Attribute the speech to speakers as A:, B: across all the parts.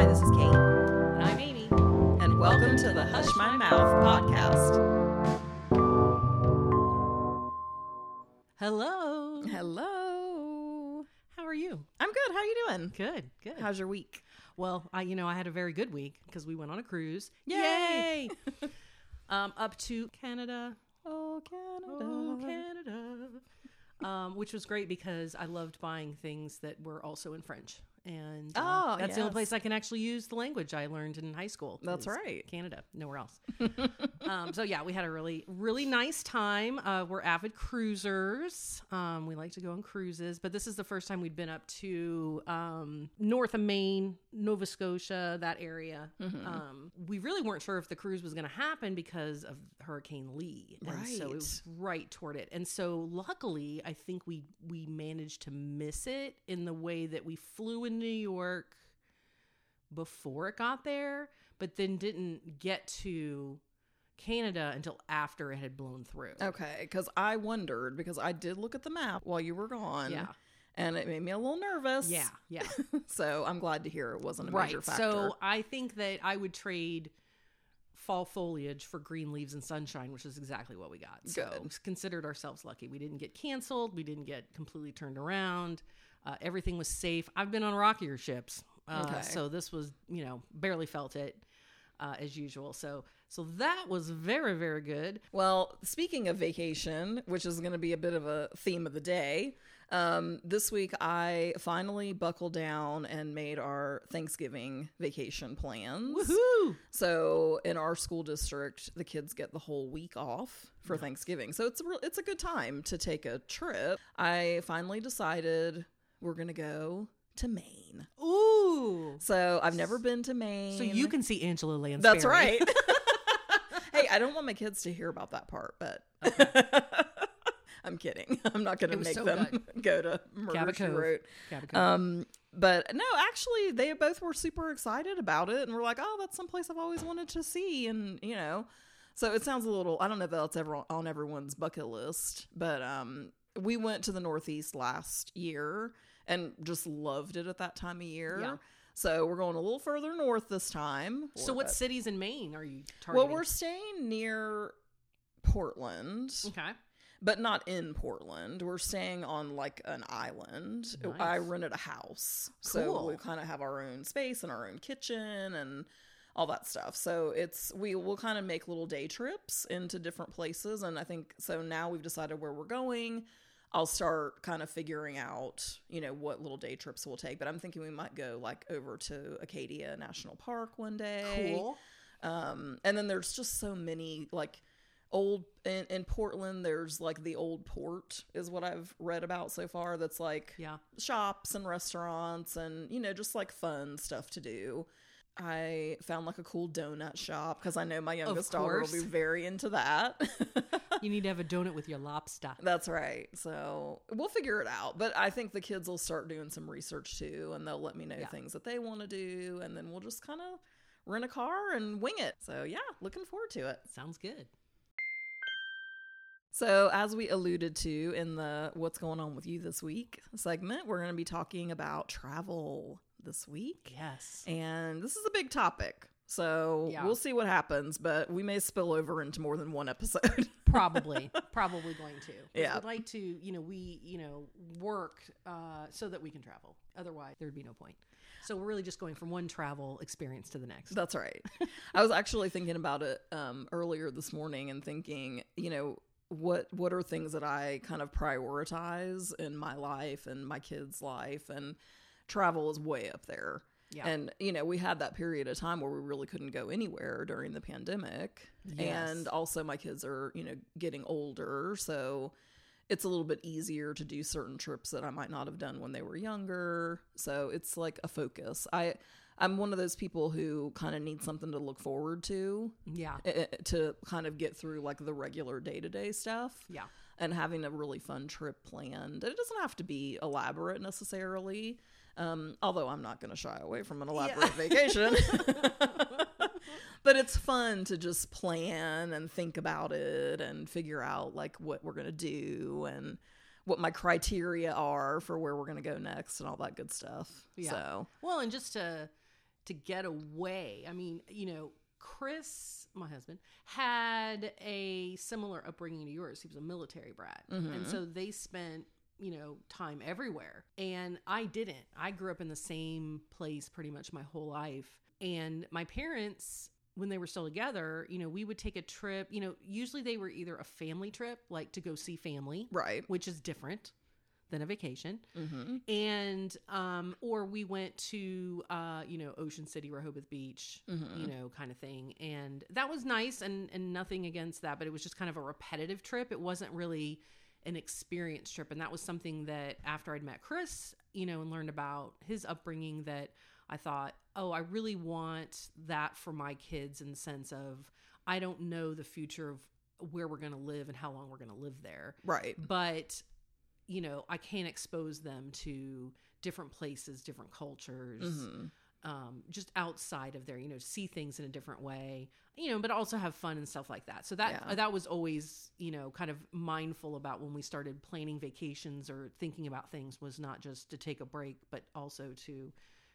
A: Hi, this is Kate,
B: And I'm Amy.
A: and welcome to the Hush My Mouth podcast.
B: Hello.
A: Hello.
B: How are you?
A: I'm good. How are you doing?
B: Good. Good.
A: How's your week?
B: well, I you know I had a very good week because we went on a cruise.
A: Yay!
B: um, up to Canada.
A: Oh, Canada.
B: Oh, Canada. Um, which was great because I loved buying things that were also in French. And uh,
A: Oh,
B: that's the only place I can actually use the language I learned in high school.
A: That's right.
B: Canada, nowhere else. um, so yeah, we had a really, really nice time. Uh, we're avid cruisers. Um, we like to go on cruises, but this is the first time we'd been up to um, north of Maine, Nova Scotia, that area.
A: Mm-hmm.
B: Um, we really weren't sure if the cruise was going to happen because of Hurricane Lee, and so it was right toward it. And so luckily, I think we we managed to miss it in the way that we flew in New York before it got there, but then didn't get to Canada until after it had blown through.
A: Okay, because I wondered because I did look at the map while you were gone.
B: Yeah.
A: And it made me a little nervous.
B: Yeah, yeah.
A: so I'm glad to hear it wasn't a
B: right.
A: major factor.
B: So I think that I would trade fall foliage for green leaves and sunshine, which is exactly what we got. So
A: Good.
B: considered ourselves lucky. We didn't get canceled. We didn't get completely turned around. Uh, everything was safe. I've been on rockier ships, uh,
A: Okay.
B: so this was you know barely felt it uh, as usual. So so that was very very good.
A: Well, speaking of vacation, which is going to be a bit of a theme of the day, um, this week I finally buckled down and made our Thanksgiving vacation plans.
B: Woohoo!
A: So in our school district, the kids get the whole week off for Thanksgiving. So it's a real, it's a good time to take a trip. I finally decided we're going to go to Maine.
B: Ooh.
A: So I've never been to Maine.
B: So you can see Angela Lansbury.
A: That's right. hey, I don't want my kids to hear about that part, but I'm kidding. I'm not going to make
B: so
A: them go to Murder She Wrote. Um, but no, actually, they both were super excited about it, and we're like, "Oh, that's someplace I've always wanted to see," and you know, so it sounds a little. I don't know if that's ever on everyone's bucket list, but um, we went to the Northeast last year and just loved it at that time of year.
B: Yeah.
A: So we're going a little further north this time.
B: so what cities in Maine are you targeting?
A: Well, we're staying near Portland,
B: okay.
A: but not in Portland. We're staying on like an island.
B: Nice.
A: I rented a house. So
B: Cool.
A: we kind of have our own space and our own kitchen and all that stuff. So it's we will kind of make little day trips into different places and I think so now we've decided where we're going. I'll start kind of figuring out, you know, what little day trips we'll take, but I'm thinking we might go like over to Acadia National Park one day.
B: Cool.
A: Um, and then there's just so many like old in, in Portland. There's like the old port is what I've read about so far. That's like
B: Yeah.
A: shops and restaurants and you know just like fun stuff to do. I found like a cool donut shop because I know my youngest daughter will be very into that.
B: You need to have a donut with your lobster.
A: That's right. So we'll figure it out. But I think the kids will start doing some research too, and they'll let me know
B: Yeah.
A: things that they want to do, and then we'll just kind of rent a car and wing it. So yeah, looking forward to it.
B: Sounds good.
A: So, as we alluded to in the What's Going On with You This Week segment, we're going to be talking about travel this week.
B: Yes.
A: And this is a big topic. So,
B: Yeah.
A: we'll see what happens, but we may spill over into more than one episode.
B: Probably. probably going to.
A: Yeah.
B: We'd like to, you know, we, you know, work uh, so that we can travel. Otherwise, there'd be no point. So we're really just going from one travel experience to the next.
A: That's right. I was actually thinking about it um, earlier this morning and thinking, you know, what what are things that I kind of prioritize in my life and my kids' life, and travel is way up there.
B: Yeah.
A: And you know, we had that period of time where we really couldn't go anywhere during the pandemic,
B: Yes.
A: and also my kids are you know getting older, so it's a little bit easier to do certain trips that I might not have done when they were younger. So it's like a focus. I I'm one of those people who kind of need something to look forward to
B: yeah.
A: eh, to kind of get through like the regular day-to-day stuff
B: Yeah.
A: and having a really fun trip planned. It doesn't have to be elaborate necessarily. Um, although I'm not going to shy away from an elaborate vacation. but it's fun to just plan and think about it and figure out like what we're going to do and what my criteria are for where we're going to go next and all that good stuff.
B: Yeah.
A: So,
B: Well, and just to, to get away. I mean, you know, Chris, my husband, had a similar upbringing to yours. He was a military brat.
A: Mm-hmm.
B: And so they spent, you know, time everywhere. And I didn't. I grew up in the same place pretty much my whole life. And my parents, when they were still together, you know, we would take a trip. You know, usually they were either a family trip, like to go see family,
A: Right.
B: which is different than a vacation
A: Mm-hmm.
B: and um or we went to uh you know ocean city rehoboth beach
A: Mhm.
B: you know kind of thing and that was nice and and nothing against that but it was just kind of a repetitive trip it wasn't really an experience trip and that was something that after i'd met chris you know and learned about his upbringing that i thought oh i really want that for my kids in the sense of i don't know the future of where we're going to live and how long we're going to live there
A: Right.
B: but you know i can't expose them to different places different cultures
A: Mm-hmm.
B: Um, just outside of there you know see things in a different way you know but also have fun and stuff like that so that
A: Yeah.
B: that was always you know kind of mindful about when we started planning vacations or thinking about things was not just to take a break but also to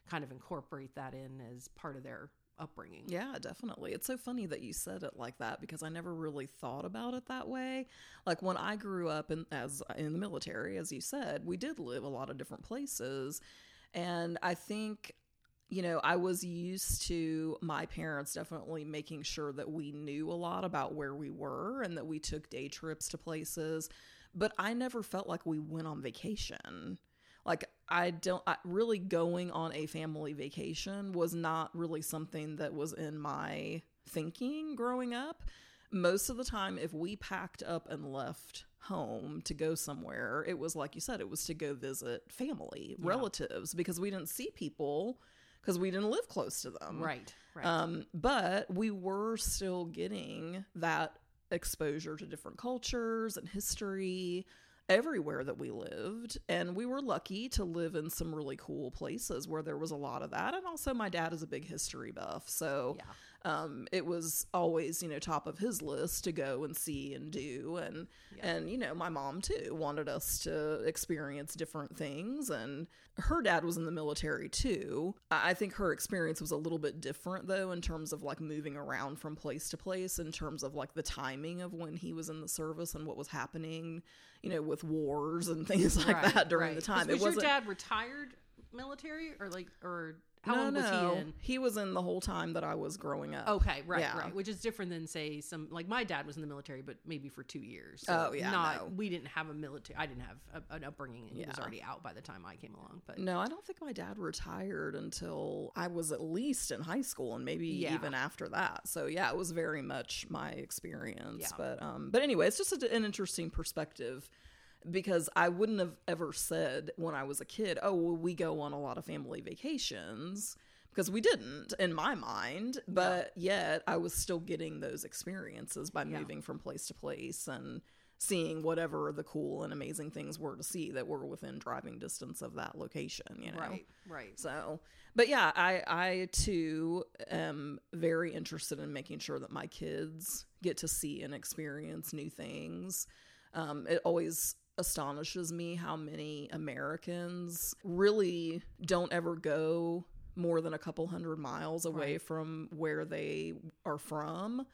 B: kind of incorporate that in as part of their upbringing
A: Yeah, definitely. It's so funny that you said it like that because I never really thought about it that way. Like when I grew up in as in the military, as you said, we did live a lot of different places. And I think you know, I was used to my parents definitely making sure that we knew a lot about where we were and that we took day trips to places, but I never felt like we went on vacation. Like I don't I, really going on a family vacation was not really something that was in my thinking growing up. Most of the time if we packed up and left home to go somewhere, it was like you said it was to go visit family,
B: Yeah.
A: relatives because we didn't see people because we didn't live close to them.
B: right right
A: Um, but we were still getting that exposure to different cultures and history everywhere that we lived. And we were lucky to live in some really cool places where there was a lot of that. And also, my dad is a big history buff. So
B: yeah
A: um, it was always, you know, top of his list to go and see and do. And,
B: Yeah.
A: and, you know, my mom too wanted us to experience different things. And her dad was in the military too. I think her experience was a little bit different though, in terms of like moving around from place to place, in terms of like the timing of when he was in the service and what was happening, you know, with wars and things like
B: Right,
A: that during
B: right.
A: the time.
B: Was,
A: it wasn't.
B: your dad retired military or like or how
A: no,
B: long was
A: no.
B: he in?
A: He was in the whole time that I was growing up.
B: Okay, right,
A: Yeah.
B: right. Which is different than say some like my dad was in the military, but maybe for two years.
A: Oh, yeah,
B: not
A: no.
B: we didn't have a military. I didn't have a, an upbringing, and he was already out by the time I came along. But
A: No, I don't think my dad retired until I was at least in high school and maybe
B: Yeah.
A: even after that. So yeah, it was very much my experience.
B: Yeah.
A: But um but anyway, it's just a, an interesting perspective because I wouldn't have ever said when I was a kid, "Oh, well, we go on a lot of family vacations." Because we didn't in my mind, but yet I was still getting those experiences by
B: Yeah.
A: moving from place to place and seeing whatever the cool and amazing things were to see that were within driving distance of that location, you know.
B: right, right.
A: So, but yeah, I I too am very interested in making sure that my kids get to see and experience new things. Um, it always astonishes me how many Americans really don't ever go more than a couple hundred miles away
B: Right.
A: from where they are from.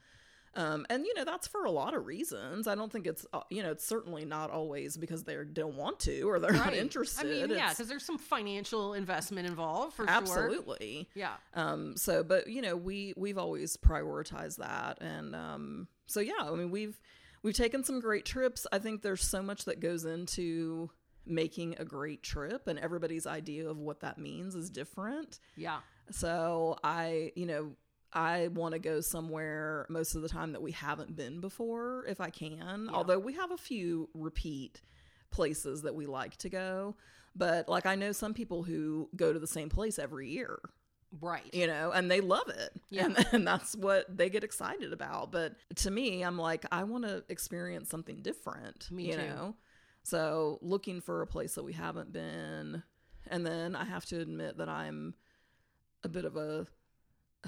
A: Um, and you know that's for a lot of reasons. I don't think it's uh, you know it's certainly not always because they don't want to or they're not interested.
B: I mean, yeah, because there's some financial investment involved for sure.
A: absolutely
B: Yeah,
A: um so but you know we we've always prioritized that and um so yeah i mean we've we've taken some great trips. I think there's so much that goes into making a great trip and everybody's idea of what that means is different.
B: Yeah,
A: so i you know i want to go somewhere most of the time that we haven't been before if i can.
B: Yeah.
A: although we have a few repeat places that we like to go but like i know some people who go to the same place every year
B: right.
A: you know, and they love it.
B: Yeah.
A: And, and that's what they get excited about. But to me, I'm like, I want to experience something different,
B: Me
A: you
B: too.
A: know? So looking for a place that we haven't been. And then I have to admit that I'm a bit of a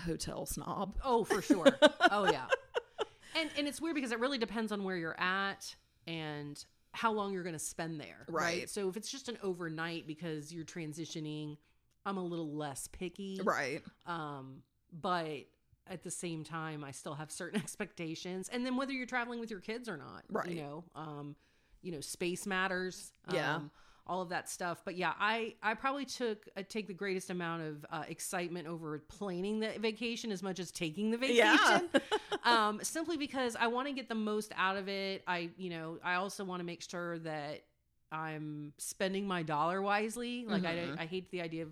A: hotel snob.
B: Oh, for sure. oh yeah. And and it's weird because it really depends on where you're at and how long you're going to spend there.
A: Right.
B: So if it's just an overnight because you're transitioning I'm a little less picky.
A: Right.
B: Um, but at the same time, I still have certain expectations. And then whether you're traveling with your kids or not,
A: Right.
B: You know, um, you know, space matters.
A: Yeah.
B: Um, all of that stuff. But yeah, I I probably took I take the greatest amount of uh, excitement over planning the vacation as much as taking the vacation.
A: Yeah.
B: um, simply because I want to get the most out of it. I you know I also want to make sure that I'm spending my dollar wisely. Like
A: Mhm.
B: I I hate the idea of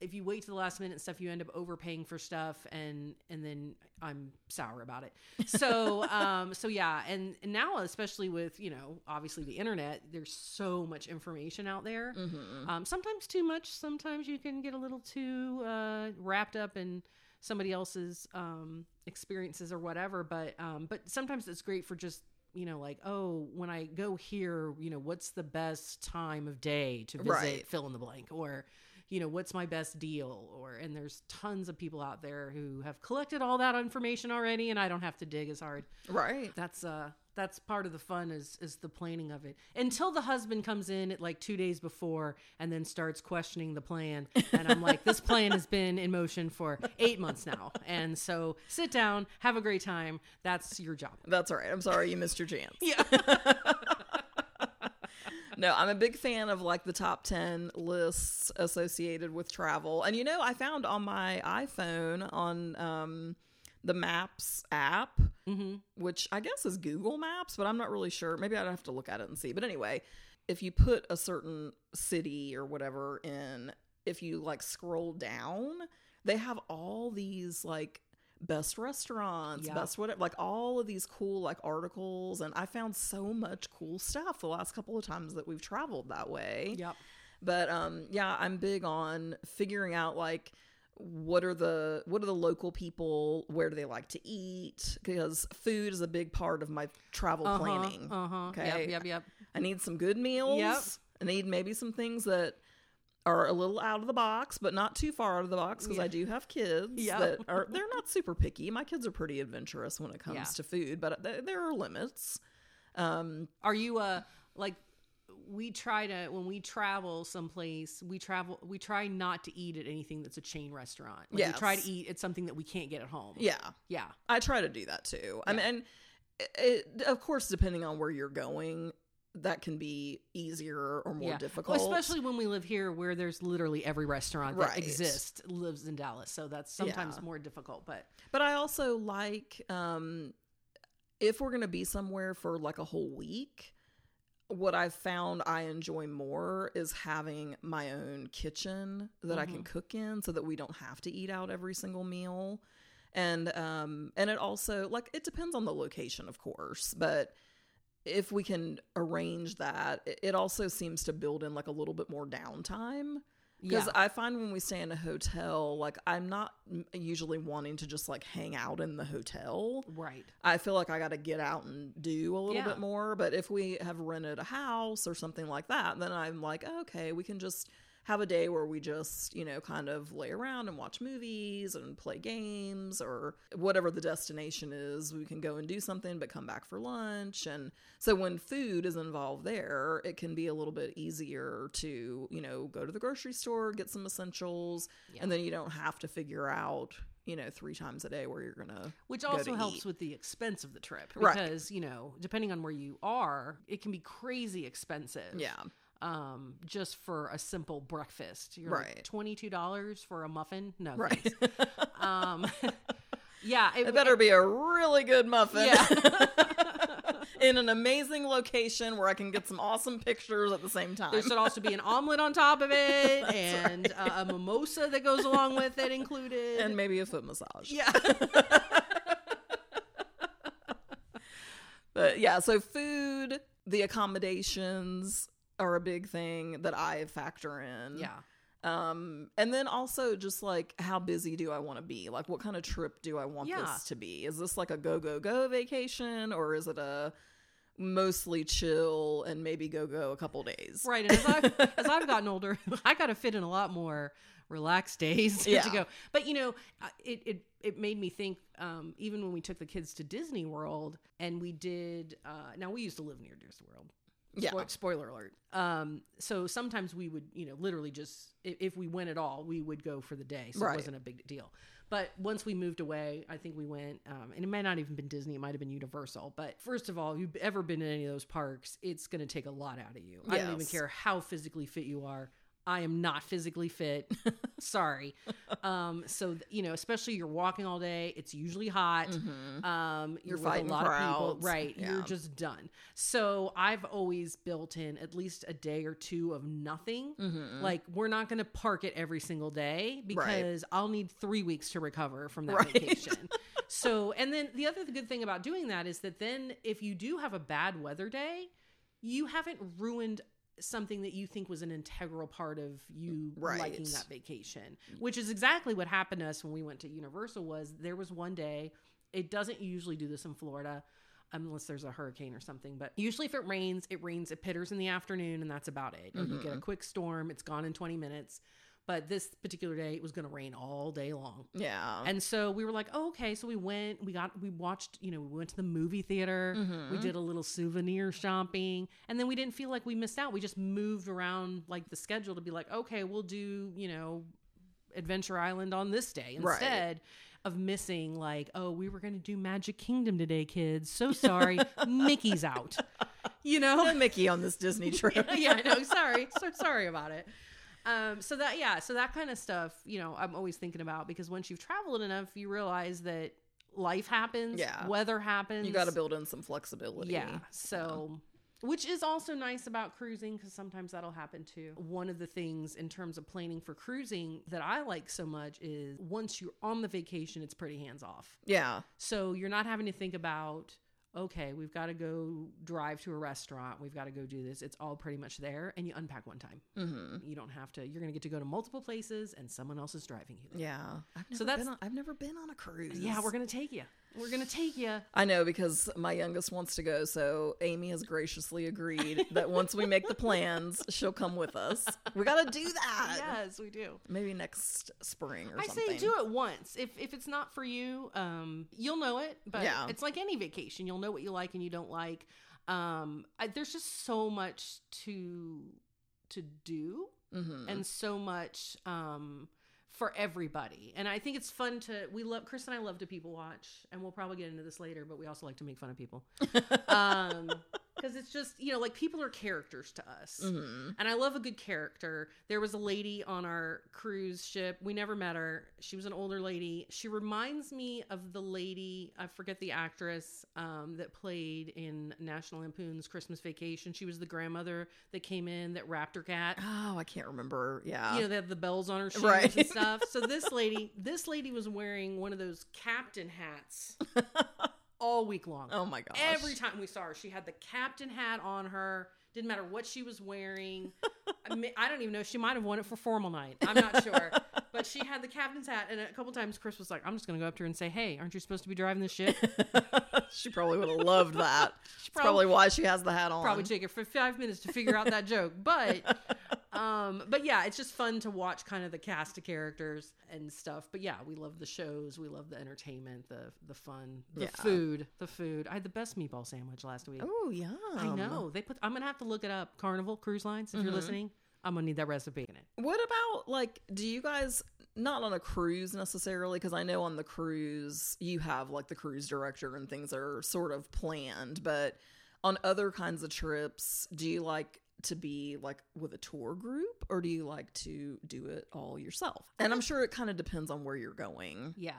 B: if you wait to the last minute and stuff, you end up overpaying for stuff, and and then I'm sour about it. So um so yeah, and, and now especially with you know obviously the internet, there's so much information out there.
A: hmm
B: Um, sometimes too much. Sometimes you can get a little too uh, wrapped up in somebody else's um, experiences or whatever. But um, but sometimes it's great for just you know like oh when I go here, you know what's the best time of day to visit
A: Right.
B: fill in the blank or you know what's my best deal? Or and there's tons of people out there who have collected all that information already and I don't have to dig as hard.
A: Right.
B: that's uh that's part of the fun is is the planning of it. Until the husband comes in at like two days before and then starts questioning the plan and i'm like this plan has been in motion for eight months now. And so sit down have a great time. That's your job.
A: That's all right. I'm sorry you missed your chance.
B: yeah
A: No, I'm a big fan of like the top 10 lists associated with travel. And you know, I found on my iPhone on um, the Maps app,
B: mm-hmm.
A: which I guess is Google Maps, but I'm not really sure. Maybe I'd have to look at it and see. But anyway, if you put a certain city or whatever in, if you like scroll down, they have all these like best restaurants,
B: Yeah.
A: best whatever, like all of these cool like articles. And I found so much cool stuff the last couple of times that we've traveled that way.
B: yep
A: But um yeah, I'm big on figuring out like what are the what are the local people where do they like to eat because food is a big part of my travel
B: uh-huh,
A: planning
B: uh-huh
A: Okay.
B: yep yep yep
A: i need some good meals
B: Yep.
A: i need maybe some things that are a little out of the box but not too far out of the box because
B: Yeah.
A: i do have kids
B: Yep.
A: that are they're not super picky my kids are pretty adventurous when it comes
B: Yeah.
A: to food but th- there are limits um
B: Are you uh like we try to when we travel someplace we travel we try not to eat at anything that's a chain restaurant. Like we try to eat at something that we can't get at home.
A: yeah
B: Yeah.
A: I try to do that too. I mean, it- of course, depending on where you're going, that can be easier or more
B: yeah.
A: difficult.
B: Well, especially when we live here where there's literally every restaurant that
A: Right.
B: exists lives in Dallas. So that's sometimes
A: Yeah.
B: more difficult, but
A: but I also like um, if we're going to be somewhere for like a whole week. What I've found I enjoy more is having my own kitchen that I can
B: Mhm.
A: cook in so that we don't have to eat out every single meal. And um and it also like it depends on the location of course, but if we can arrange that, it- also seems to build in like a little bit more downtime. Because
B: yeah.
A: I find when we stay in a hotel, like I'm not usually wanting to just like hang out in the hotel.
B: right.
A: I feel like I got to get out and do a little
B: Yeah.
A: bit more. But if we have rented a house or something like that, then I'm like, okay, we can just have a day where we just, you know, kind of lay around and watch movies and play games or whatever the destination is. We can go and do something, but come back for lunch. And so when food is involved there, it can be a little bit easier to, you know, go to the grocery store, get some essentials,
B: Yeah.
A: and then you don't have to figure out, you know, three times a day where you're going to
B: Which
A: go
B: also
A: to
B: helps
A: eat.
B: with the expense of the trip
A: Right.
B: because, you know, depending on where you are, it can be crazy expensive.
A: Yeah.
B: Um, just for a simple breakfast. You're
A: Right.
B: like $22 for a muffin? No.
A: Right.
B: Um, yeah. It,
A: It better be a really good muffin.
B: Yeah.
A: In an amazing location where I can get some awesome pictures at the same time.
B: There should also be an omelet on top of it and uh, a mimosa that goes along with it included.
A: and maybe a foot massage.
B: yeah.
A: But yeah, so food, the accommodations are a big thing that I factor in.
B: yeah.
A: Um, and then also just like how busy do I want to be? Like what kind of trip do I want
B: Yeah.
A: this to be? Is this like a go go go vacation or is it a mostly chill and maybe go go a couple days?
B: Right. And as I've, as I've gotten older, I got to fit in a lot more relaxed days
A: Yeah.
B: to go. But you know, it it it made me think. Um, even when we took the kids to Disney World and we did. Uh, now we used to live near Disney World.
A: Yeah.
B: Spo- spoiler alert. Um, so sometimes we would, you know, literally just if, if we went at all, we would go for the day, so
A: Right.
B: it wasn't a big deal. But once we moved away, I think we went, um, and it might not even been Disney; it might have been Universal. But first of all, if you've ever been in any of those parks, it's going to take a lot out of you. I don't even care how physically fit you are. I am not physically fit. Sorry. Um, so you know, especially you're walking all day. It's usually hot.
A: Mhm.
B: Um, you're,
A: You're
B: with a lot of people, right? You're just done. So I've always built in at least a day or two of nothing.
A: Mhm.
B: Like we're not going to park it every single day because I'll need three weeks to recover from that
A: Right.
B: vacation. so, and then the other good thing about doing that is that then if you do have a bad weather day, you haven't ruined something that you think was an integral part of you
A: Right.
B: liking that vacation which is exactly what happened to us when we went to universal was there was one day it doesn't usually do this in florida unless there's a hurricane or something but usually if it rains it rains it pitters in the afternoon and that's about it. Or you get a mm-hmm. quick storm it's gone in 20 minutes but this particular day it was going to rain all day long
A: yeah.
B: and so we were like, oh, okay. So we went, we got, we watched, you know, we went to the movie theater.
A: Mm-hmm.
B: We did a little souvenir shopping. And then we didn't feel like we missed out. We just moved around like the schedule to be like, okay, we'll do, you know, Adventure Island on this day
A: Right.
B: instead of missing like, oh, we were going to do Magic Kingdom today, kids. So sorry. Mickey's out. You know?
A: No Mickey on this Disney trip.
B: yeah, I know. Sorry. So sorry about it. Um, so that yeah, so that kind of stuff, you know, I'm always thinking about because once you've traveled enough, you realize that life happens,
A: Yeah.
B: weather happens.
A: You got to build in some flexibility.
B: Yeah. So which is also nice about cruising because sometimes that'll happen too. One of the things in terms of planning for cruising that I like so much is once you're on the vacation, it's pretty hands off.
A: Yeah.
B: So you're not having to think about, okay, we've got to go drive to a restaurant. We've got to go do this. It's all pretty much there. And you unpack one time.
A: Mm-hmm.
B: You don't have to, you're going to get to go to multiple places and someone else is driving you there.
A: Yeah. I've
B: So that's-
A: been on, I've never been on a cruise.
B: Yeah, we're going to take you. We're going to take you.
A: I know because my youngest wants to go, so Amy has graciously agreed that once we make the plans, she'll come with us. We got to do that.
B: Yes, we do.
A: Maybe next spring or something.
B: I
A: something.
B: say do it once. If if it's not for you, um, you'll know it. But
A: Yeah.
B: it's like any vacation. You'll know what you like and you don't like. Um, I, there's just so much to to do
A: Mm-hmm.
B: and so much um for everybody. And I think it's fun to we love Chris and I love to people watch and we'll probably get into this later, but we also like to make fun of people. um because it's just, you know, like people are characters to us.
A: Mm-hmm.
B: And I love a good character. There was a lady on our cruise ship. We never met her. She was an older lady. She reminds me of the lady, I forget the actress, um, that played in National Lampoon's Christmas Vacation. She was the grandmother that came in that wrapped her cat.
A: Oh, I can't remember. Yeah.
B: You know, they have the bells on her shoes
A: Right.
B: and stuff. So this lady, this lady was wearing one of those captain hats all week long.
A: oh my gosh.
B: Every time we saw her, she had the captain hat on her. Didn't matter what she was wearing. I, mean, I don't even know. She might have worn it for formal night. I'm not sure. But she had the captain's hat. And a couple times Chris was like, I'm just going to go up to her and say, Hey, aren't you supposed to be driving this ship?
A: she probably would have loved that. It's
B: prob-
A: probably why she has the hat on.
B: Probably take her for five minutes to figure out that joke. But. Um, but yeah, it's just fun to watch kind of the cast of characters and stuff. But yeah, we love the shows, we love the entertainment, the the fun, the
A: Yeah.
B: food, the food. I had the best meatball sandwich last week.
A: Oh, yeah.
B: I know. They put I'm gonna have to look it up. Carnival Cruise Lines, if you're
A: Mhm.
B: listening. I'm gonna need that recipe in it.
A: What about like do you guys not on a cruise necessarily because I know on the cruise you have like the cruise director and things are sort of planned, but on other kinds of trips, do you like to be like with a tour group or do you like to do it all yourself? And I'm sure it kind of depends on where you're going.
B: Yeah.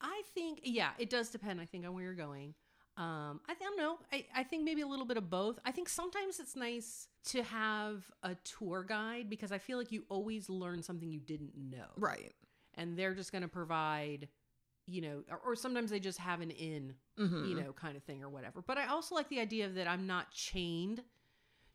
B: I think yeah, it does depend, I think, on where you're going. Um, I don't know. I, I think maybe a little bit of both. I think sometimes it's nice to have a tour guide because I feel like you always learn something you didn't know.
A: Right.
B: And they're just gonna provide, you know, or, or sometimes they just have an in
A: Mm-hmm.
B: you know, kind of thing or whatever. But I also like the idea that I'm not chained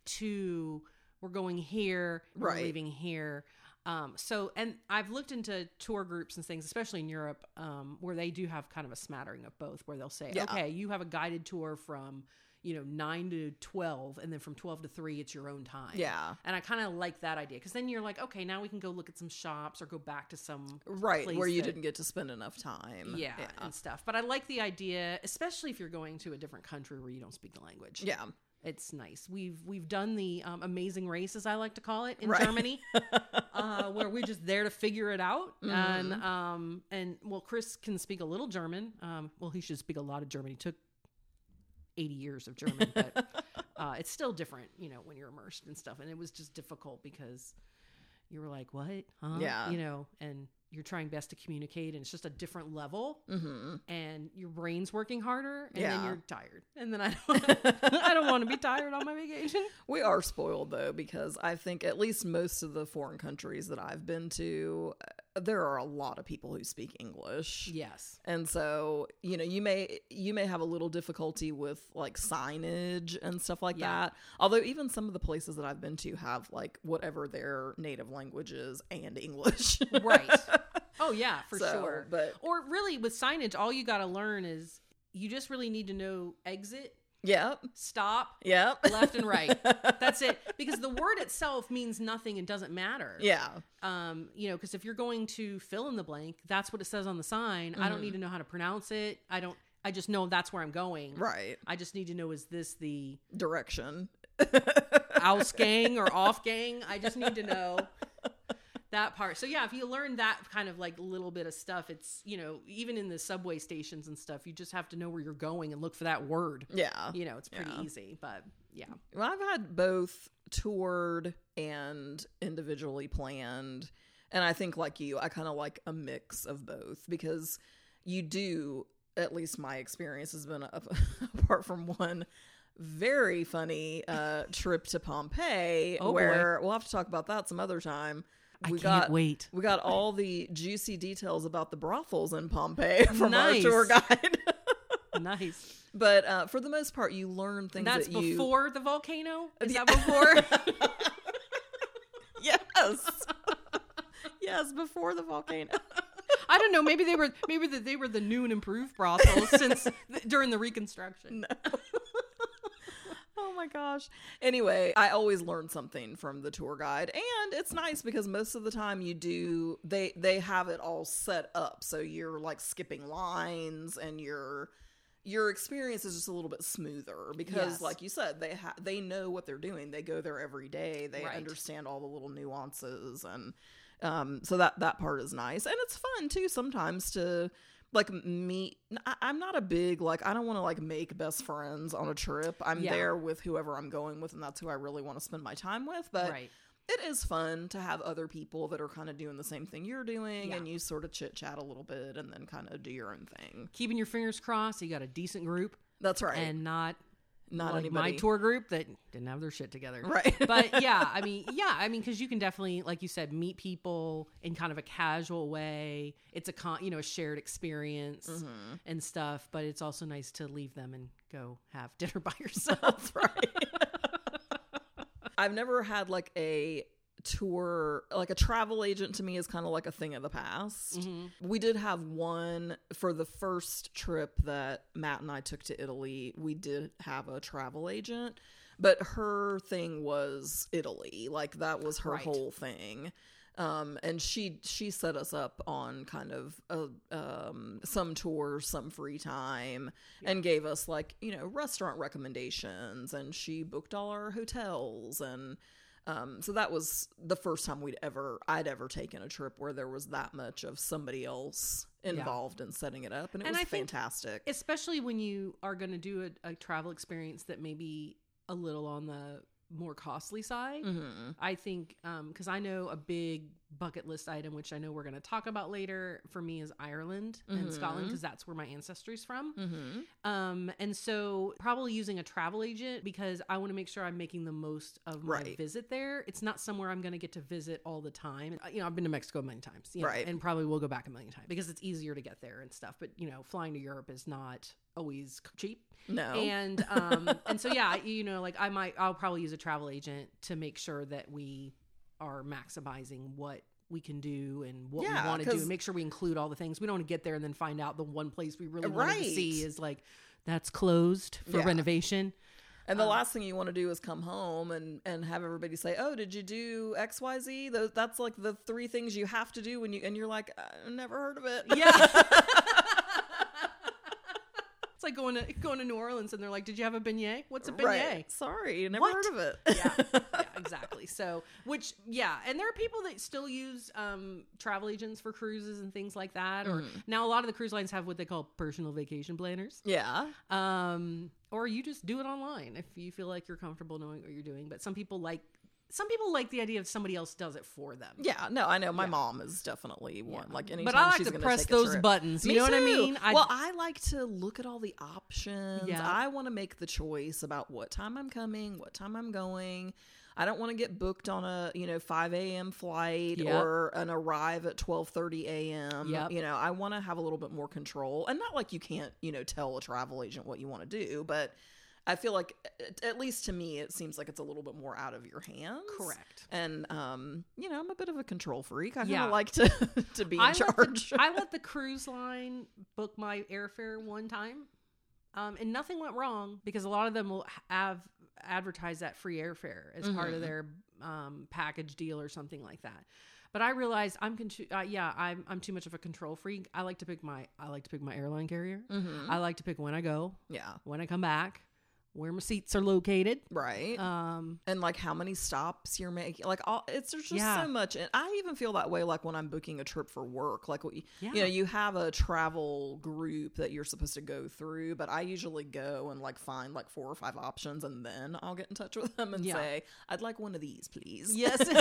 B: to we're going here, we're
A: Right.
B: leaving here. Um, so, and I've looked into tour groups and things, especially in Europe, um, where they do have kind of a smattering of both, where they'll say,
A: Yeah.
B: okay, you have a guided tour from, you know, nine to 12, and then from 12 to three, it's your own time.
A: Yeah.
B: And I kind of like that idea because then you're like, okay, now we can go look at some shops or go back to some
A: Right.
B: place
A: Where you
B: that-
A: didn't get to spend enough time.
B: yeah,
A: Yeah.
B: and stuff. But I like the idea, especially if you're going to a different country where you don't speak the language.
A: Yeah.
B: It's nice. We've we've done the um, amazing race, as I like to call it, in
A: Right.
B: Germany, uh, where we're just there to figure it out. And um, and well, Chris can speak a little German. Um, well, he should speak a lot of German. He took eighty years of German, but uh, it's still different, you know, when you're immersed and stuff. And it was just difficult because you were like, "What? Huh?"
A: Yeah.
B: you know, and you're trying best to communicate, and it's just a different level
A: hmm
B: and your brain's working harder and then you're tired. And then i don't i don't want to be tired on my vacation.
A: We are spoiled though, because I think at least most of the foreign countries that I've been to, there are a lot of people who speak English.
B: yes
A: And so, you know, you may you may have a little difficulty with like signage and stuff like
B: Yeah.
A: that. Although even some of the places that I've been to have like whatever their native language is and English.
B: right oh yeah for
A: So,
B: sure
A: But
B: or really with signage all you got to learn is you just really need to know exit
A: yep.
B: stop
A: Yep.
B: left and right that's it because the word itself means nothing and doesn't matter
A: Yeah.
B: um you know because if you're going to fill in the blank that's what it says on the sign i don't need to know how to pronounce it i don't i just know that's where i'm going
A: Right.
B: i just need to know is this the
A: Direction.
B: Ausgang or off gang. I just need to know that part. So yeah, if you learn that kind of like little bit of stuff, it's you know even in the subway stations and stuff, you just have to know where you're going and look for that word.
A: Yeah.
B: You know, it's pretty
A: Yeah.
B: easy. But yeah,
A: Well, I've had both toured and individually planned. And I think, like you, I kind of like a mix of both because you do, at least my experience has been, a, apart from one very funny uh, trip to Pompeii,
B: Oh, boy.
A: where we'll have to talk about that some other time.
B: I
A: We
B: can't
A: got
B: wait.
A: we got all the juicy details about the brothels in Pompeii from
B: Nice.
A: our tour guide.
B: Nice.
A: but uh, for the most part, you learn things
B: That's
A: that you That's
B: before the volcano. Is
A: Yeah.
B: that before?
A: Yes. yes, before the volcano.
B: I don't know. Maybe they were. Maybe that they were the new and improved brothels since during the Reconstruction.
A: Oh my gosh. Anyway, I always learn something from the tour guide and it's nice because most of the time you do they they have it all set up so you're like skipping lines and your your experience is just a little bit smoother because
B: Yes.
A: like you said they ha- they know what they're doing. They go there every day. They
B: Right.
A: understand all the little nuances and um so that that part is nice and it's fun too sometimes to like meet I, i'm not a big like i don't want to like make best friends on a trip i'm
B: Yeah.
A: there with whoever i'm going with and that's who i really want to spend my time with but
B: right.
A: it is fun to have other people that are kind of doing the same thing you're doing
B: Yeah.
A: and you sort of chit chat a little bit and then kind of do your own thing
B: Keeping your fingers crossed. You got a decent group
A: that's right
B: and not
A: not
B: like
A: anybody
B: my tour group that didn't have their shit together.
A: right
B: but yeah, I mean, yeah, I mean, because you can definitely, like you said, meet people in kind of a casual way. It's a con, you know, a shared experience
A: Mm-hmm.
B: and stuff. But it's also nice to leave them and go have dinner by yourself.
A: right i've never had like a tour like a travel agent to me is kind of like a thing of the past
B: Mhm.
A: we did have one for the first trip that matt and i took to italy we did have a travel agent but her thing was italy like that was her
B: Right.
A: whole thing um and she she set us up on kind of a, um some tours some free time and gave us like you know restaurant recommendations and she booked all our hotels and um, so that was the first time we'd ever I'd ever taken a trip where there was that much of somebody else involved in setting it up, and it
B: And
A: was
B: I
A: fantastic.
B: Especially when you are going to do a, a travel experience that may be a little on the more costly side.
A: hmm
B: I think because I know a big bucket list item, which I know we're going to talk about later, for me is Ireland and
A: Mhm.
B: Scotland because that's where my ancestry's from.
A: hmm
B: Um, and so probably using a travel agent because I want to make sure I'm making the most of my
A: Right.
B: visit there. It's not somewhere I'm going to get to visit all the time. Uh, You know, I've been to Mexico a million times, you know,
A: Right.
B: and probably will go back a million times because it's easier to get there and stuff. But you know, flying to Europe is not always cheap
A: No,
B: and um and so yeah you know like i might i'll probably use a travel agent to make sure that we are maximizing what we can do and what
A: Yeah,
B: we want to do and make sure we include all the things we don't want to get there and then find out the one place we really want to see is like that's closed for
A: Yeah.
B: renovation
A: and
B: um,
A: the last thing you want to do is come home and and have everybody say, "Oh, did you do X, Y, Z?" Those that's like the three things you have to do when you and you're like, "I never heard of it."
B: yeah it's like going to going to New Orleans and they're like, "Did you have a beignet? What's a beignet?"
A: Right. Sorry, never
B: What?
A: heard of it.
B: yeah, yeah, exactly. So, which, yeah, and there are people that still use um, travel agents for cruises and things like that. Or now a lot of the cruise lines have what they call personal vacation planners.
A: yeah.
B: Um, or you just do it online if you feel like you're comfortable knowing what you're doing. But some people like some people like the idea of somebody else does it for them.
A: Yeah, no, I know. My mom is definitely one. Like anytime
B: But I like
A: she's
B: to press those
A: trip.
B: buttons. You
A: Me
B: know what I mean? I-
A: well, I like to look at all the options.
B: Yeah.
A: I want to make the choice about what time I'm coming, what time I'm going. I don't want to get booked on a you know 5 a.m. flight
B: Yep.
A: or an arrive at 12:30 a.m.
B: Yep.
A: You know, I want to have a little bit more control, and not like you can't you know tell a travel agent what you want to do, but I feel like at- least to me, it seems like it's a little bit more out of your hands.
B: Correct.
A: And um, you know, I'm a bit of a control freak. I kind of
B: Yeah.
A: like to to be in
B: I let,
A: charge.
B: the, I let the cruise line book my airfare one time, um, and nothing went wrong because a lot of them will have advertise that free airfare as part of their um, package deal or something like that. But I realized I'm con- uh, yeah I'm I'm too much of a control freak. I like to pick my I like to pick my airline carrier.
A: Mhm.
B: I like to pick when I go,
A: yeah,
B: when I come back, where my seats are located.
A: right.
B: Um,
A: and like how many stops you're making like all it's there's just
B: Yeah.
A: so much and i even feel that way like when i'm booking a trip for work like what you, you know you have a travel group that you're supposed to go through but i usually go and like find like four or five options and then i'll get in touch with them and
B: Yeah.
A: say i'd like one of these please
B: Yes.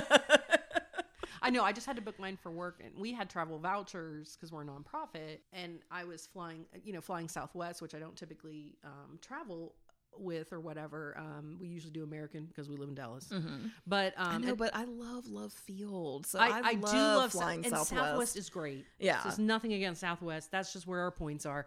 B: I know. I just had to book mine for work, and we had travel vouchers because we're a nonprofit. And I was flying, you know, flying Southwest, which I don't typically um, travel with or whatever. Um, we usually do American because we live in Dallas. But um,
A: i know
B: and
A: but i love love field so
B: I,
A: i,
B: I,
A: love
B: do love
A: flying
B: South,
A: southwest,
B: Southwest is great.
A: Yeah.
B: there's nothing against Southwest. That's just where our points are.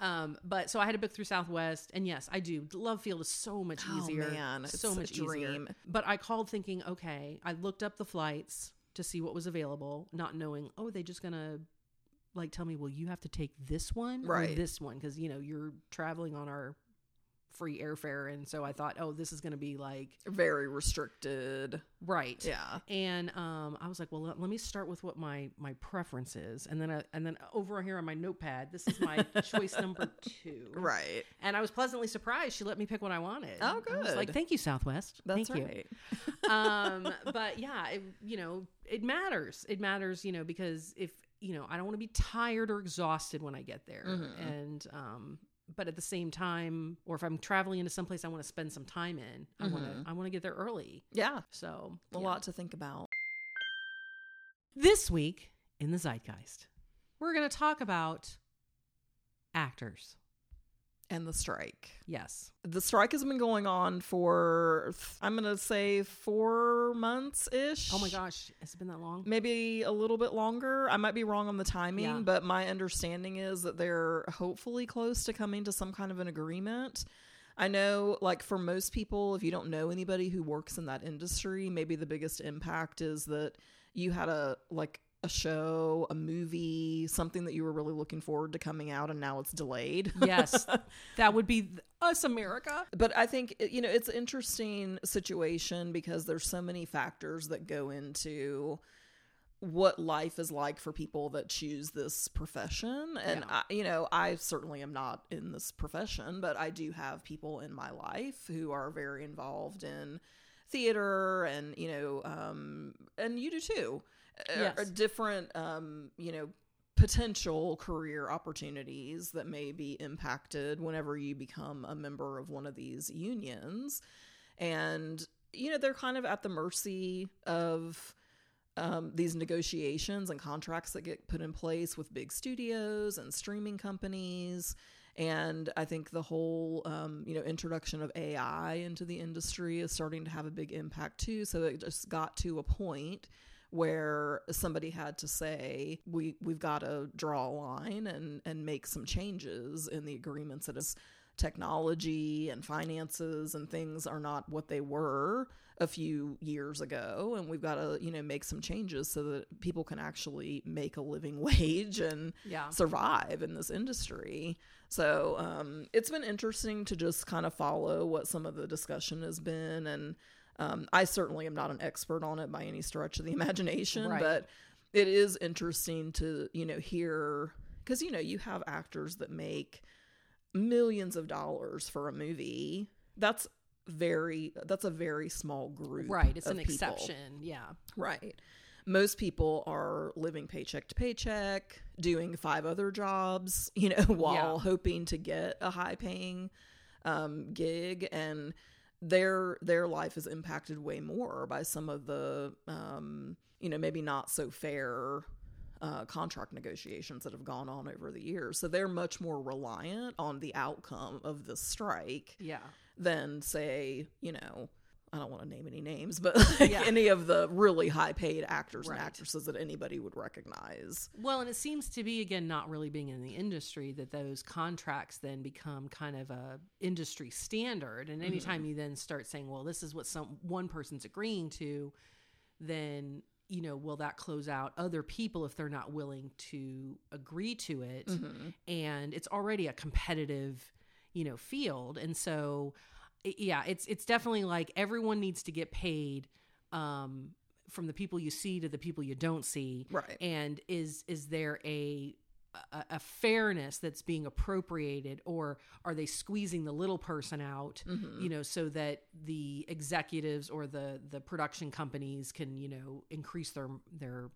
B: Um, but so I had to book through Southwest, and yes, I do. Love Field is so much
A: Oh,
B: easier.
A: man,
B: so
A: it's a
B: much easier. But I called thinking, okay, I looked up the flights to see what was available, not knowing, oh, they just gonna like tell me, well, you have to take this one or this one because you know you're traveling on our free airfare, and so I thought, oh, this is gonna be like
A: very restricted
B: right,
A: yeah
B: and um, I was like, well, let, let me start with what my my preference is, and then I, and then over here on my notepad, this is my choice number two.
A: right
B: And I was pleasantly surprised. She let me pick what I wanted.
A: Oh,
B: I was like,
A: good.
B: thank you, Southwest.
A: that's
B: thank you. um but yeah it, you know it matters it matters you know because if you know i don't want to be tired or exhausted when i get there
A: Mm-hmm.
B: and um but at the same time or if i'm traveling into someplace i want to spend some time in i want to mm-hmm. i want to get there early.
A: Yeah.
B: So
A: a
B: yeah.
A: lot to think about.
B: This week in the zeitgeist we're going to talk about actors
A: and the strike.
B: Yes.
A: The strike has been going on for i'm gonna say four months ish
B: oh my gosh It's it been that long?
A: Maybe a little bit longer. I might be wrong on the timing
B: Yeah.
A: but my understanding is that they're hopefully close to coming to some kind of an agreement. I know like for most people if you don't know anybody who works in that industry maybe the biggest impact is that you had a like a show a movie something that you were really looking forward to coming out and now it's delayed?
B: Yes. That would be us america.
A: But I think you know it's an interesting situation because there's so many factors that go into what life is like for people that choose this profession. And
B: Yeah.
A: I, you know I certainly am not in this profession but I do have people in my life who are very involved in theater and you know um and you do too
B: Yes.
A: different um you know potential career opportunities that may be impacted whenever you become a member of one of these unions. And you know they're kind of at the mercy of um, these negotiations and contracts that get put in place with big studios and streaming companies. And i think the whole um, you know introduction of ai into the industry is starting to have a big impact too. So it just got to a point where somebody had to say we we've got to draw a line and and make some changes in the agreements that is technology and finances and things are not what they were a few years ago and we've got to you know make some changes so that people can actually make a living wage and
B: Yeah.
A: survive in this industry so um, it's been interesting to just kind of follow what some of the discussion has been and um, i certainly am not an expert on it by any stretch of the imagination
B: Right.
A: but it is interesting to you know hear because you know you have actors that make millions of dollars for a movie, that's very that's a very small group.
B: Right. It's an
A: people.
B: exception. Yeah.
A: Right. Most people are living paycheck to paycheck, doing five other jobs, you know, while
B: Yeah.
A: hoping to get a high paying um, gig and their their life is impacted way more by some of the um, you know, maybe not so fair uh, contract negotiations that have gone on over the years. So they're much more reliant on the outcome of the strike
B: Yeah.
A: than say, you know, I don't want to name any names, but like
B: Yeah.
A: any of the really high paid actors
B: Right.
A: and actresses that anybody would recognize.
B: Well, and it seems to be again not really being in the industry that those contracts then become kind of a industry standard. And mm-hmm. anytime you then start saying, "Well, this is what some one person's agreeing to," then you know, will that close out other people if they're not willing to agree to it? Mm-hmm. And it's already a competitive, you know, field, and so yeah, it's it's definitely like everyone needs to get paid. Um, from the people you see to the people you don't see
A: Right.
B: and is is there a a, a fairness that's being appropriated or are they squeezing the little person out
A: Mm-hmm.
B: you know so that the executives or the the production companies can you know increase their their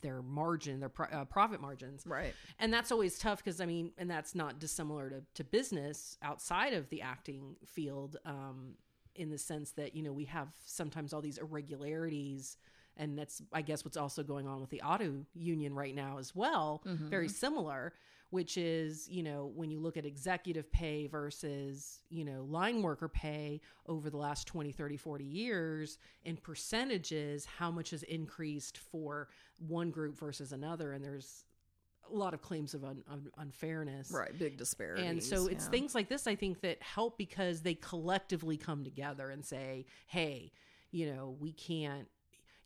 B: their margin their pro, uh, profit margins.
A: Right.
B: and that's always tough because i mean and that's not dissimilar to, to business outside of the acting field um, in the sense that you know we have sometimes all these irregularities and that's i guess what's also going on with the auto union right now as well. Very similar which is you know when you look at executive pay versus you know line worker pay over the last 20 30 40 years in percentages how much has increased for one group versus another and there's a lot of claims of un- un- unfairness
A: Right. Big disparities.
B: and so it's
A: yeah.
B: things like this i think that help because they collectively come together and say hey you know we can't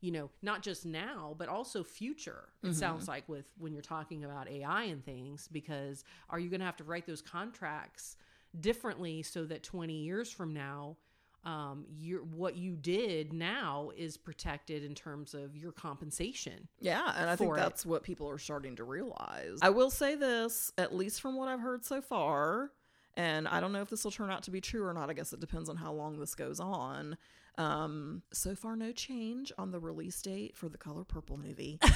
B: you know not just now but also future it
A: Mm-hmm.
B: sounds like with when you're talking about ai and things because are you going to have to write those contracts differently so that 20 years from now um, your what you did now is protected in terms of your compensation.
A: Yeah, and I think
B: it.
A: that's what people are starting to realize. I will say this, at least from what I've heard so far, and I don't know if this will turn out to be true or not. I guess it depends on how long this goes on. Um, so far, no change on the release date for the Color Purple movie.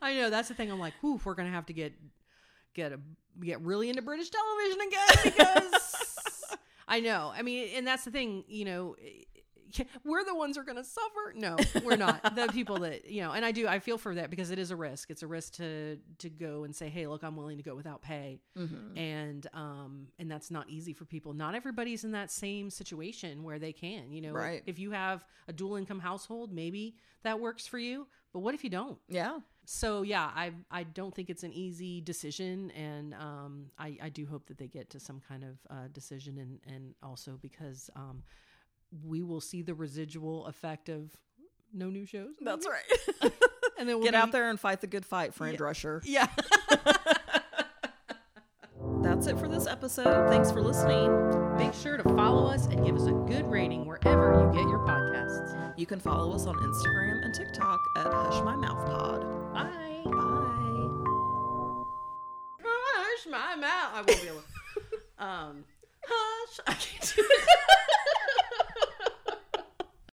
B: I know that's the thing. I'm like, whew, we're gonna have to get get a get really into British television again because I know. I mean, and that's the thing. You know, we're the ones who are gonna suffer. No, we're not. the people that you know, and I do. I feel for that because it is a risk. It's a risk to to go and say, hey, look, I'm willing to go without pay, and um, and that's not easy for people. Not everybody's in that same situation where they can. You know,
A: Right.
B: if you have a dual income household, maybe that works for you. But what if you don't?
A: yeah,
B: so yeah i i don't think it's an easy decision and um i i do hope that they get to some kind of uh decision and and also because um we will see the residual effect of no new shows
A: that's right.
B: and then we'll
A: Get
B: be-
A: out there and fight the good fight, friend Rusher.
B: yeah
A: That's it for this episode. Thanks for listening.
B: make sure to follow us and give us a good rating wherever you get your podcasts
A: You can follow us on Instagram and TikTok at Hush My Mouth Pod.
B: bye
A: Bye.
B: hush my mouth i won't be able um hush i can't do it